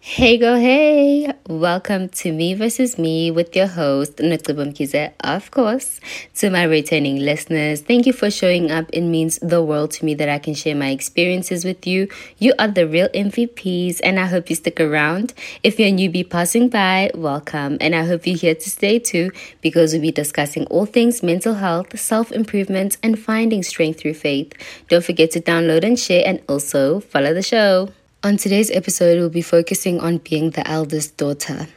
Hey go hey! Welcome to Me versus Me with your host Notibum Kize, of course. To my returning listeners, thank you for showing up. It means the world to me that I can share my experiences with you. You are the real MVPs, and I hope you stick around. If you're a newbie passing by, welcome, and I hope you're here to stay too, because we'll be discussing all things mental health, self improvement, and finding strength through faith. Don't forget to download and share, and also follow the show. On today's episode, we'll be focusing on being the eldest daughter.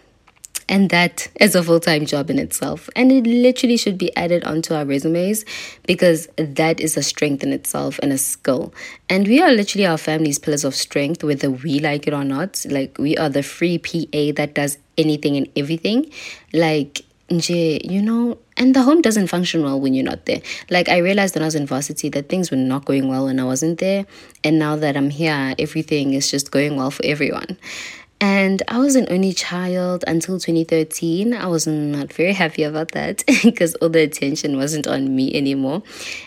And that is a full time job in itself. And it literally should be added onto our resumes because that is a strength in itself and a skill. And we are literally our family's pillars of strength, whether we like it or not. Like, we are the free PA that does anything and everything. Like, you know, and the home doesn't function well when you're not there. Like I realized when I was in varsity that things were not going well when I wasn't there, and now that I'm here, everything is just going well for everyone. And I was an only child until 2013. I was not very happy about that because all the attention wasn't on me anymore.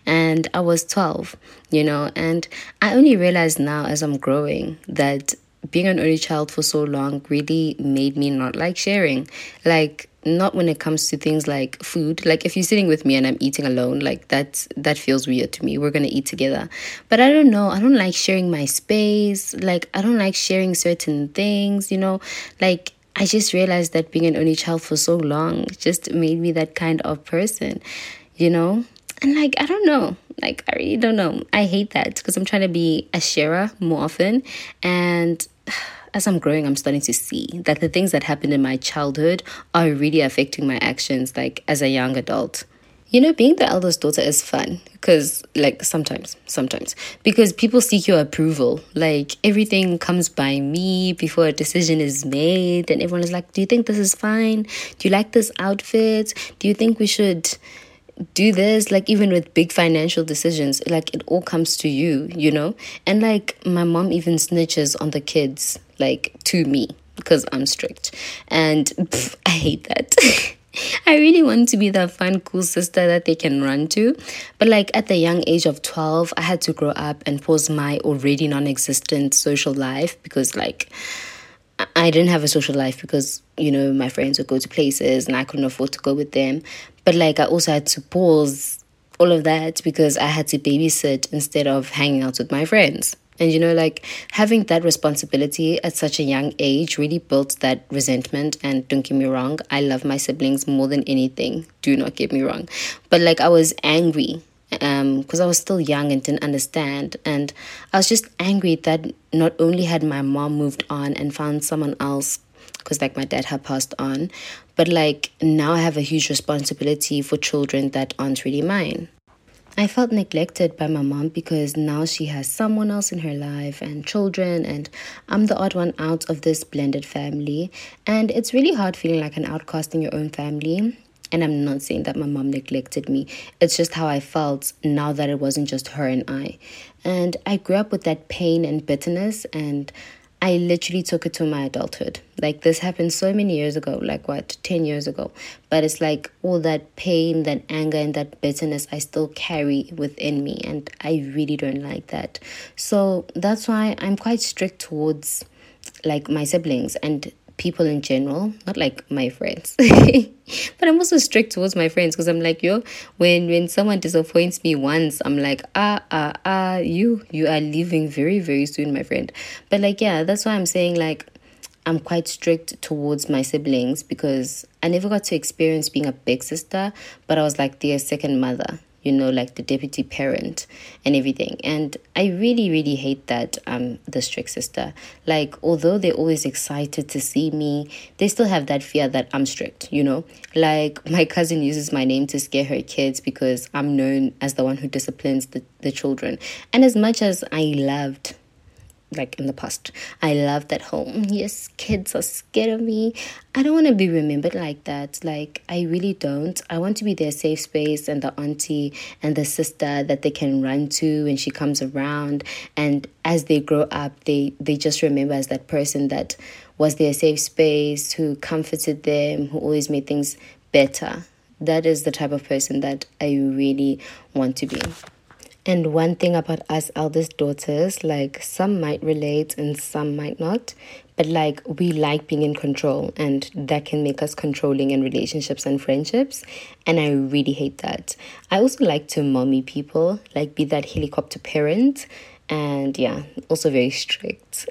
And I was 12, you know, and I only realized now as I'm growing that being an only child for so long really made me not like sharing. Like, not when it comes to things like food. Like if you're sitting with me and i'm eating alone like that that feels weird to me. We're gonna eat together. But i don't know. I don't like sharing my space. Like i don't like sharing certain things you know? Like i just realized that being an only child for so long just made me that kind of person you know? And like i don't know. Like i really don't know. I hate that because i'm trying to be a sharer more often. And as I'm growing, I'm starting to see that the things that happened in my childhood are really affecting my actions, like as a young adult. You know, being the eldest daughter is fun because, like, sometimes, sometimes, because people seek your approval. Like, everything comes by me before a decision is made, and everyone is like, Do you think this is fine? Do you like this outfit? Do you think we should do this like even with big financial decisions like it all comes to you you know and like my mom even snitches on the kids like to me because I'm strict. And pff, I hate that. I really want to be that fun, cool sister that they can run to. But like at the young age of 12, I had to grow up and pause my already non existent social life because like I didn't have a social life because, you know, my friends would go to places and I couldn't afford to go with them. But like I also had to pause all of that because I had to babysit instead of hanging out with my friends. And you know, like having that responsibility at such a young age really built that resentment. And don't get me wrong, I love my siblings more than anything. Do not get me wrong. But like, I was angry um because I was still young and didn't understand and I was just angry that not only had my mom moved on and found someone else because like my dad had passed on but like now I have a huge responsibility for children that aren't really mine I felt neglected by my mom because now she has someone else in her life and children, and I'm the odd one out of this blended family. And it's really hard feeling like an outcast in your own family. And I'm not saying that my mom neglected me, it's just how I felt now that it wasn't just her and I. And I grew up with that pain and bitterness, and I literally took it to my adulthood. Like this happened so many years ago, like what, 10 years ago. But it's like all that pain, that anger, and that bitterness I still carry within me. And I really don't like that. So that's why I'm quite strict towards like my siblings and people in general, not like my friends. but I'm also strict towards my friends because I'm like, yo, when when someone disappoints me once, I'm like, ah, ah, ah, you, you are leaving very, very soon, my friend. But like, yeah, that's why I'm saying like I'm quite strict towards my siblings because I never got to experience being a big sister, but I was like their second mother you know, like the deputy parent and everything. And I really, really hate that I'm the strict sister. Like, although they're always excited to see me, they still have that fear that I'm strict, you know? Like, my cousin uses my name to scare her kids because I'm known as the one who disciplines the, the children. And as much as I loved like in the past. I love that home. Yes, kids are scared of me. I don't want to be remembered like that. Like, I really don't. I want to be their safe space and the auntie and the sister that they can run to when she comes around. And as they grow up, they, they just remember as that person that was their safe space, who comforted them, who always made things better. That is the type of person that I really want to be. And one thing about us eldest daughters, like some might relate and some might not, but like we like being in control and that can make us controlling in relationships and friendships. And I really hate that. I also like to mommy people, like be that helicopter parent. And yeah, also very strict.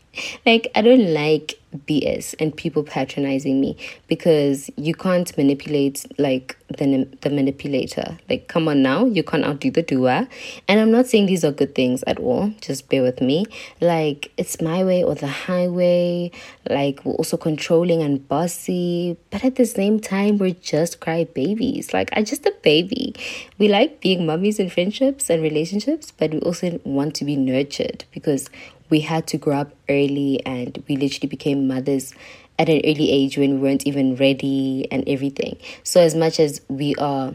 like I don't like BS and people patronizing me because you can't manipulate like the the manipulator. Like come on now, you can't outdo the doer. And I'm not saying these are good things at all. Just bear with me. Like it's my way or the highway. Like we're also controlling and bossy, but at the same time we're just cry babies. Like I just a baby. We like being mummies in friendships and relationships, but we also want to be nurtured because we had to grow up early and we literally became mothers at an early age when we weren't even ready and everything. So, as much as we are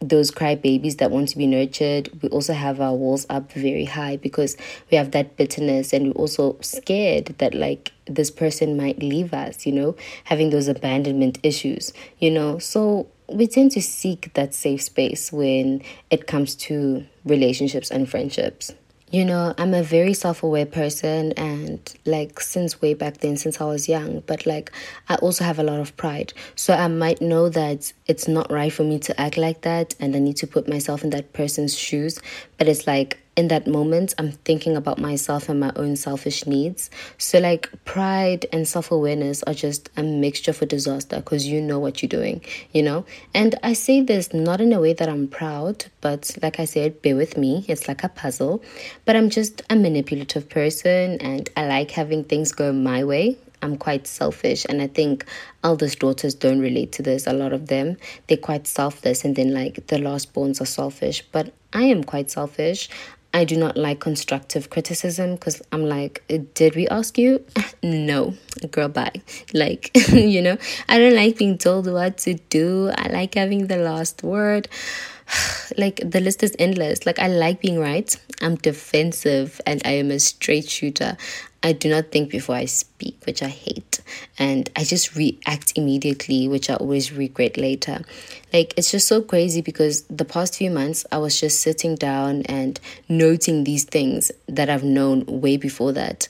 those cry babies that want to be nurtured, we also have our walls up very high because we have that bitterness and we're also scared that, like, this person might leave us, you know, having those abandonment issues, you know. So, we tend to seek that safe space when it comes to relationships and friendships. You know, I'm a very self aware person, and like since way back then, since I was young, but like I also have a lot of pride. So I might know that it's not right for me to act like that, and I need to put myself in that person's shoes. But it's like in that moment, I'm thinking about myself and my own selfish needs. So, like, pride and self awareness are just a mixture for disaster because you know what you're doing, you know? And I say this not in a way that I'm proud, but like I said, bear with me. It's like a puzzle. But I'm just a manipulative person and I like having things go my way. I'm quite selfish, and I think eldest daughters don't relate to this. A lot of them, they're quite selfless, and then like the last borns are selfish. But I am quite selfish. I do not like constructive criticism because I'm like, did we ask you? no, girl, bye. Like, you know, I don't like being told what to do. I like having the last word. like, the list is endless. Like, I like being right. I'm defensive and I am a straight shooter. I do not think before I speak, which I hate. And I just react immediately, which I always regret later. Like, it's just so crazy because the past few months, I was just sitting down and noting these things that I've known way before that.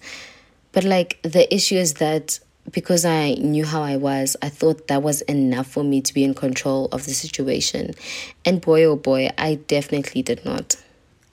But, like, the issue is that because I knew how I was, I thought that was enough for me to be in control of the situation. And boy, oh boy, I definitely did not.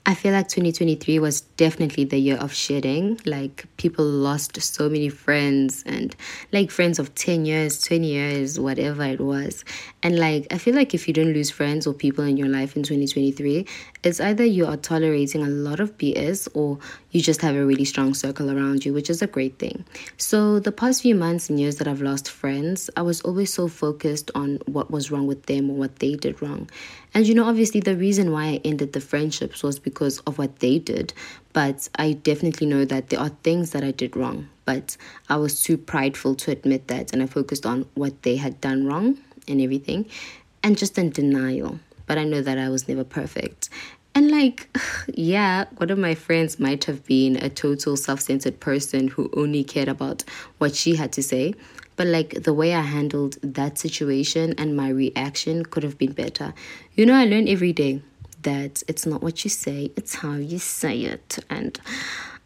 I feel like 2023 was definitely the year of shedding. Like, people lost so many friends and like friends of 10 years, 20 years, whatever it was. And like, I feel like if you don't lose friends or people in your life in 2023, it's either you are tolerating a lot of BS or you just have a really strong circle around you, which is a great thing. So, the past few months and years that I've lost friends, I was always so focused on what was wrong with them or what they did wrong. And you know, obviously, the reason why I ended the friendships was because of what they did. But I definitely know that there are things that I did wrong. But I was too prideful to admit that. And I focused on what they had done wrong and everything. And just in denial. But I know that I was never perfect. And like, yeah, one of my friends might have been a total self centered person who only cared about what she had to say. But like the way I handled that situation and my reaction could have been better. You know, I learn every day that it's not what you say, it's how you say it. And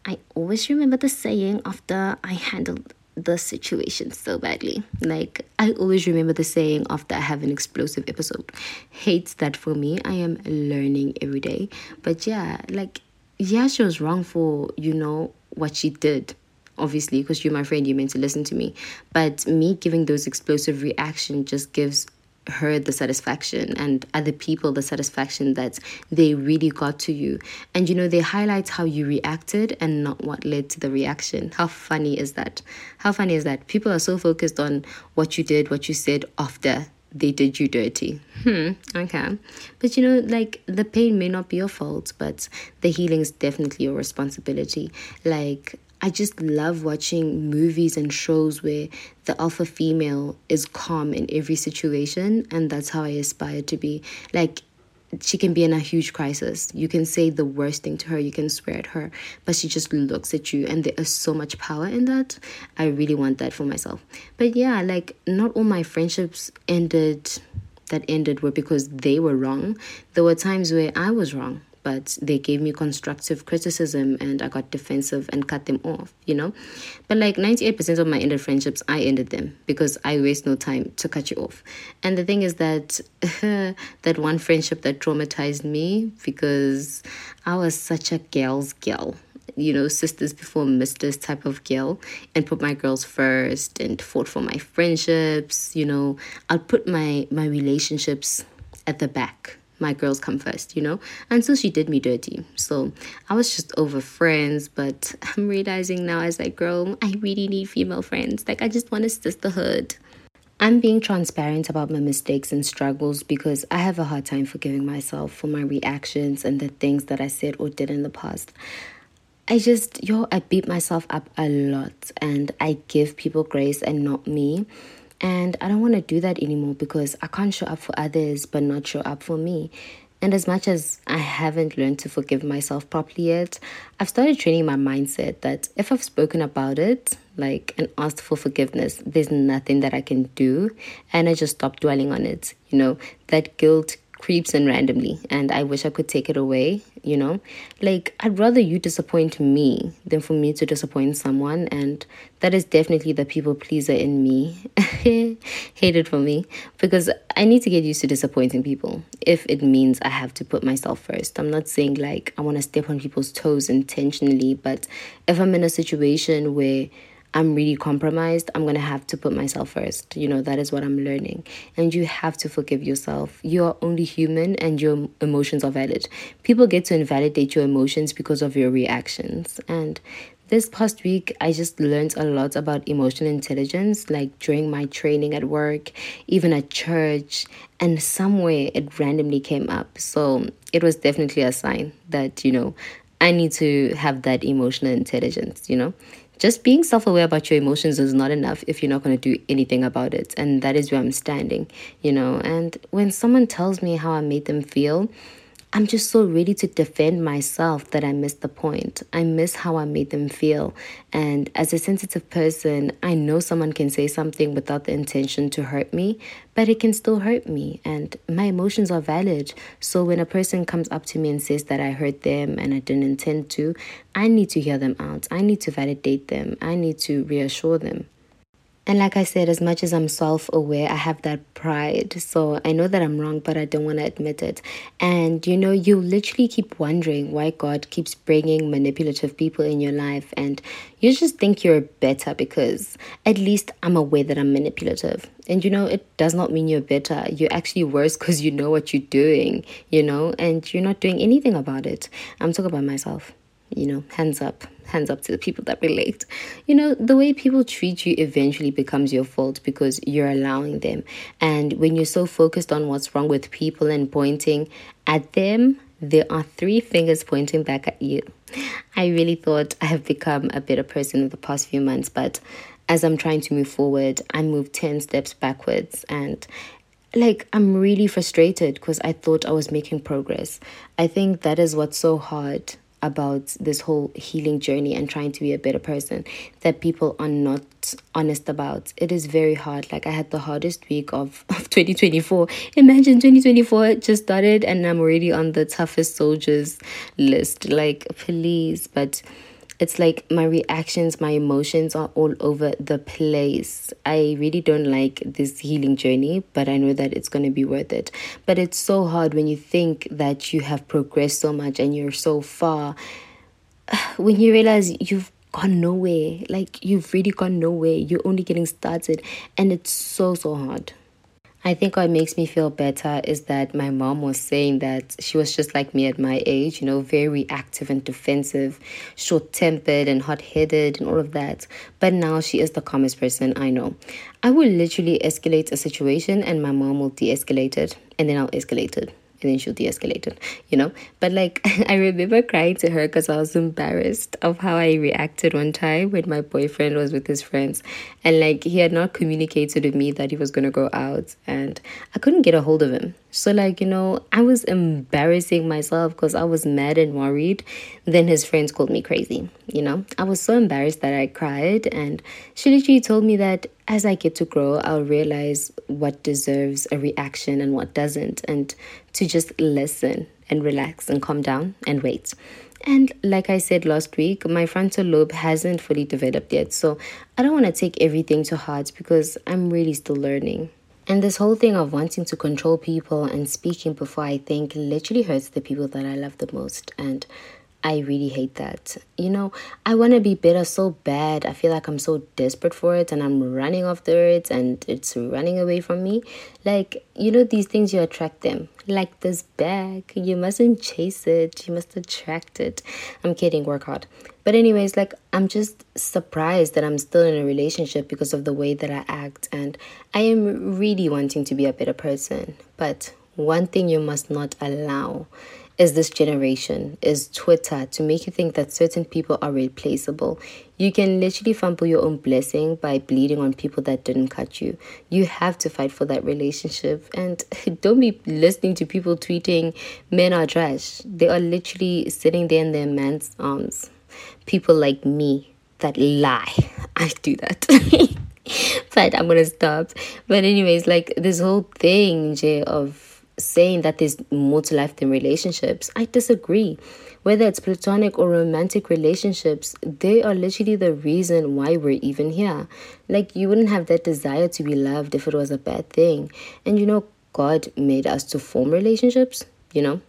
I always remember the saying after I handled the situation so badly. Like, I always remember the saying after I have an explosive episode. Hates that for me. I am learning every day. But yeah, like, yeah, she was wrong for, you know, what she did obviously because you're my friend you're meant to listen to me but me giving those explosive reaction just gives her the satisfaction and other people the satisfaction that they really got to you and you know they highlight how you reacted and not what led to the reaction how funny is that how funny is that people are so focused on what you did what you said after they did you dirty. Hmm, okay. But you know, like the pain may not be your fault, but the healing is definitely your responsibility. Like, I just love watching movies and shows where the alpha female is calm in every situation, and that's how I aspire to be. Like, she can be in a huge crisis. You can say the worst thing to her, you can swear at her, but she just looks at you, and there is so much power in that. I really want that for myself. But yeah, like, not all my friendships ended that ended were because they were wrong. There were times where I was wrong but they gave me constructive criticism and I got defensive and cut them off, you know? But like 98% of my ended friendships, I ended them because I waste no time to cut you off. And the thing is that that one friendship that traumatized me because I was such a girl's girl you know, sisters before misters type of girl and put my girls first and fought for my friendships, you know. I'll put my my relationships at the back. My girls come first, you know? Until she did me dirty. So I was just over friends, but I'm realizing now as I grow, I really need female friends. Like I just want a sisterhood. I'm being transparent about my mistakes and struggles because I have a hard time forgiving myself for my reactions and the things that I said or did in the past. I just, yo, I beat myself up a lot and I give people grace and not me. And I don't want to do that anymore because I can't show up for others but not show up for me. And as much as I haven't learned to forgive myself properly yet, I've started training my mindset that if I've spoken about it, like, and asked for forgiveness, there's nothing that I can do. And I just stop dwelling on it. You know, that guilt creeps in randomly and I wish I could take it away, you know? Like, I'd rather you disappoint me than for me to disappoint someone. And that is definitely the people pleaser in me. Hate it for me because I need to get used to disappointing people if it means I have to put myself first. I'm not saying like I want to step on people's toes intentionally, but if I'm in a situation where I'm really compromised, I'm going to have to put myself first. You know, that is what I'm learning. And you have to forgive yourself. You are only human and your emotions are valid. People get to invalidate your emotions because of your reactions. And this past week, I just learned a lot about emotional intelligence, like during my training at work, even at church, and somewhere it randomly came up. So it was definitely a sign that, you know, I need to have that emotional intelligence, you know just being self aware about your emotions is not enough if you're not going to do anything about it. And that is where I'm standing, you know. And when someone tells me how I made them feel, I'm just so ready to defend myself that I miss the point. I miss how I made them feel. And as a sensitive person, I know someone can say something without the intention to hurt me, but it can still hurt me. And my emotions are valid. So when a person comes up to me and says that I hurt them and I didn't intend to, I need to hear them out. I need to validate them. I need to reassure them. And like I said, as much as I'm self aware, I have that pride. So I know that I'm wrong, but I don't want to admit it. And you know, you literally keep wondering why God keeps bringing manipulative people in your life. And you just think you're better because at least I'm aware that I'm manipulative. And you know, it does not mean you're better. You're actually worse because you know what you're doing, you know, and you're not doing anything about it. I'm talking about myself you know, hands up, hands up to the people that relate. You know, the way people treat you eventually becomes your fault because you're allowing them. And when you're so focused on what's wrong with people and pointing at them, there are three fingers pointing back at you. I really thought I have become a better person in the past few months, but as I'm trying to move forward, I move 10 steps backwards and like I'm really frustrated because I thought I was making progress. I think that is what's so hard about this whole healing journey and trying to be a better person that people are not honest about. It is very hard. Like I had the hardest week of, of 2024. Imagine 2024 just started and I'm already on the toughest soldiers list. Like please, but it's like my reactions, my emotions are all over the place. I really don't like this healing journey, but I know that it's going to be worth it. But it's so hard when you think that you have progressed so much and you're so far. When you realize you've gone nowhere, like you've really gone nowhere, you're only getting started, and it's so, so hard. I think what makes me feel better is that my mom was saying that she was just like me at my age, you know, very reactive and defensive, short tempered and hot headed and all of that. But now she is the calmest person I know. I will literally escalate a situation and my mom will de escalate it and then I'll escalate it and then she'll de-escalate it you know but like i remember crying to her because i was embarrassed of how i reacted one time when my boyfriend was with his friends and like he had not communicated with me that he was going to go out and i couldn't get a hold of him so, like, you know, I was embarrassing myself because I was mad and worried. Then his friends called me crazy, you know. I was so embarrassed that I cried. And she literally told me that as I get to grow, I'll realize what deserves a reaction and what doesn't, and to just listen and relax and calm down and wait. And like I said last week, my frontal lobe hasn't fully developed yet. So I don't want to take everything to heart because I'm really still learning. And this whole thing of wanting to control people and speaking before I think literally hurts the people that I love the most. And I really hate that. You know, I want to be better so bad. I feel like I'm so desperate for it and I'm running after it and it's running away from me. Like, you know, these things, you attract them. Like this bag, you mustn't chase it, you must attract it. I'm kidding, work hard. But, anyways, like, I'm just surprised that I'm still in a relationship because of the way that I act. And I am really wanting to be a better person. But one thing you must not allow is this generation, is Twitter to make you think that certain people are replaceable. You can literally fumble your own blessing by bleeding on people that didn't cut you. You have to fight for that relationship. And don't be listening to people tweeting, men are trash. They are literally sitting there in their man's arms. People like me that lie. I do that. but I'm gonna stop. But anyways, like this whole thing, Jay, of saying that there's more to life than relationships. I disagree. Whether it's platonic or romantic relationships, they are literally the reason why we're even here. Like, you wouldn't have that desire to be loved if it was a bad thing. And you know, God made us to form relationships, you know?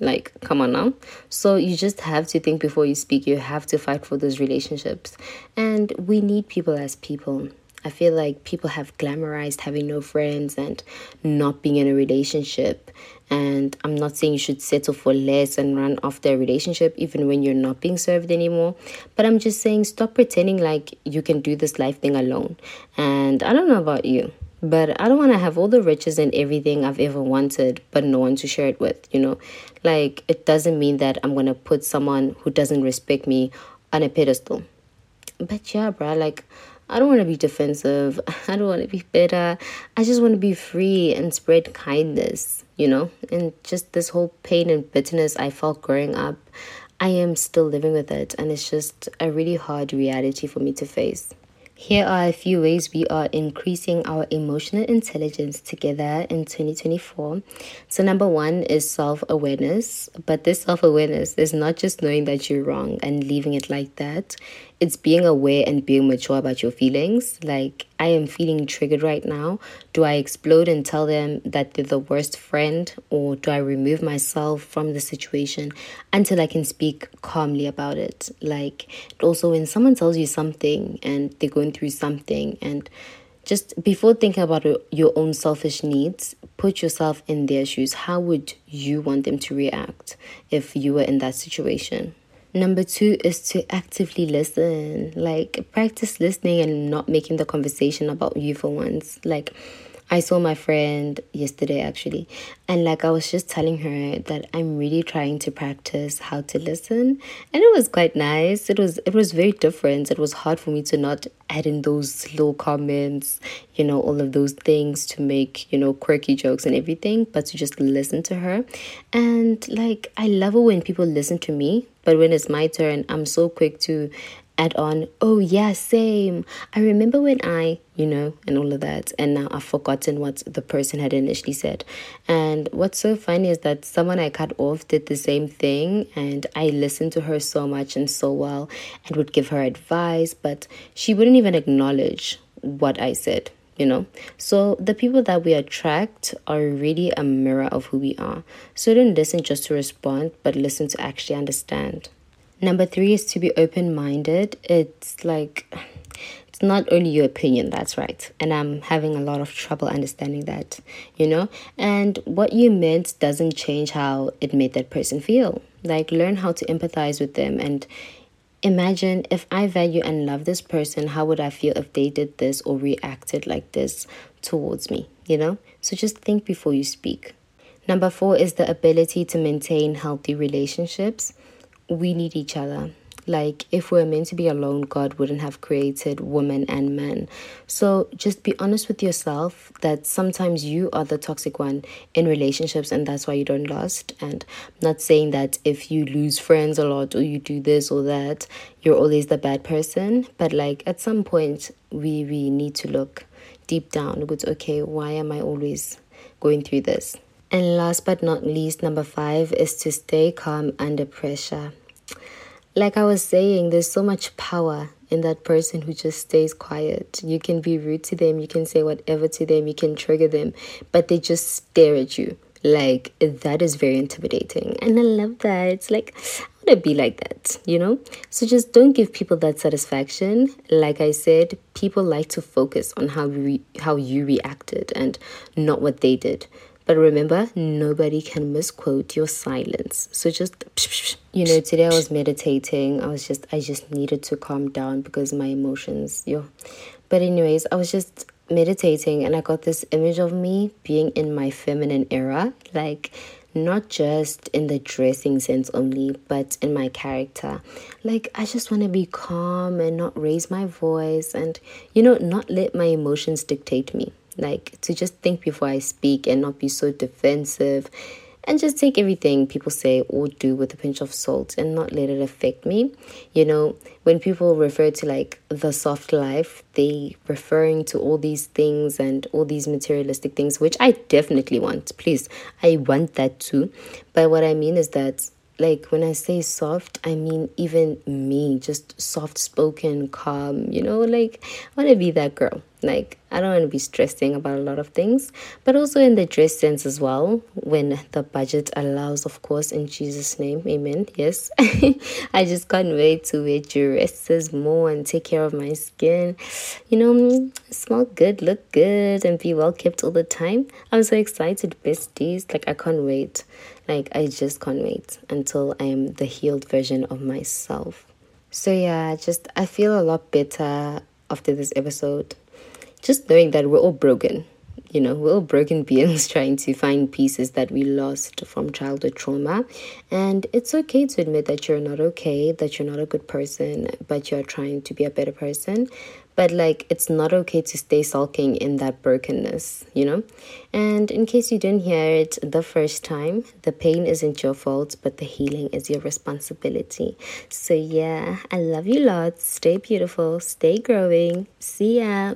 Like, come on now. So, you just have to think before you speak. You have to fight for those relationships. And we need people as people. I feel like people have glamorized having no friends and not being in a relationship. And I'm not saying you should settle for less and run after a relationship even when you're not being served anymore. But I'm just saying stop pretending like you can do this life thing alone. And I don't know about you, but I don't want to have all the riches and everything I've ever wanted, but no one to share it with, you know? Like, it doesn't mean that I'm going to put someone who doesn't respect me on a pedestal. But yeah, bro, like, I don't want to be defensive. I don't want to be bitter. I just want to be free and spread kindness, you know? And just this whole pain and bitterness I felt growing up, I am still living with it. And it's just a really hard reality for me to face. Here are a few ways we are increasing our emotional intelligence together in 2024. So, number one is self awareness, but this self awareness is not just knowing that you're wrong and leaving it like that it's being aware and being mature about your feelings. Like, I am feeling triggered right now. Do I explode and tell them that they're the worst friend, or do I remove myself from the situation until I can speak calmly about it? Like, also, when someone tells you something and they're going through something, and just before thinking about your own selfish needs, put yourself in their shoes. How would you want them to react if you were in that situation? Number two is to actively listen. Like, practice listening and not making the conversation about you for once. Like, I saw my friend yesterday actually, and like I was just telling her that I'm really trying to practice how to listen, and it was quite nice. It was it was very different. It was hard for me to not add in those little comments, you know, all of those things to make, you know, quirky jokes and everything, but to just listen to her. And like I love it when people listen to me, but when it's my turn, I'm so quick to add on, oh, yeah, same. I remember when I, you know, and all of that. And now I've forgotten what the person had initially said. And what's so funny is that someone I cut off did the same thing. And I listened to her so much and so well and would give her advice, but she wouldn't even acknowledge what I said. You know, so the people that we attract are really a mirror of who we are. So don't listen just to respond, but listen to actually understand. Number three is to be open minded. It's like, it's not only your opinion, that's right. And I'm having a lot of trouble understanding that, you know? And what you meant doesn't change how it made that person feel. Like, learn how to empathize with them and imagine if I value and love this person, how would I feel if they did this or reacted like this towards me, you know? So just think before you speak. Number four is the ability to maintain healthy relationships we need each other. Like, if we're meant to be alone, God wouldn't have created women and men. So, just be honest with yourself that sometimes you are the toxic one in relationships, and that's why you don't last. And I'm not saying that if you lose friends a lot or you do this or that, you're always the bad person. But, like, at some point, we, we need to look deep down. It's okay, why am I always going through this? And last but not least, number five is to stay calm under pressure. Like I was saying, there's so much power in that person who just stays quiet. You can be rude to them, you can say whatever to them, you can trigger them, but they just stare at you. Like that is very intimidating. And I love that. It's like I want to be like that, you know? So just don't give people that satisfaction. Like I said, people like to focus on how we how you reacted and not what they did. But remember, nobody can misquote your silence. So just, you know, today I was meditating. I was just, I just needed to calm down because my emotions, yo. But anyways, I was just meditating and I got this image of me being in my feminine era, like not just in the dressing sense only, but in my character. Like, I just want to be calm and not raise my voice and, you know, not let my emotions dictate me like to just think before I speak and not be so defensive and just take everything people say or do with a pinch of salt and not let it affect me. You know, when people refer to like the soft life, they referring to all these things and all these materialistic things, which I definitely want. Please, I want that too. But what I mean is that like when I say soft, I mean even me, just soft spoken, calm, you know, like I want to be that girl. Like I don't want to be stressing about a lot of things, but also in the dress sense as well, when the budget allows, of course, in Jesus' name, amen. Yes. I just can't wait to wear dresses more and take care of my skin. You know, smell good, look good, and be well kept all the time. I'm so excited, besties. Like I can't wait. Like, I just can't wait until I am the healed version of myself. So, yeah, just I feel a lot better after this episode. Just knowing that we're all broken. You know, we're all broken beings trying to find pieces that we lost from childhood trauma. And it's okay to admit that you're not okay, that you're not a good person, but you're trying to be a better person. But like, it's not okay to stay sulking in that brokenness, you know? And in case you didn't hear it the first time, the pain isn't your fault, but the healing is your responsibility. So, yeah, I love you lots. Stay beautiful, stay growing. See ya.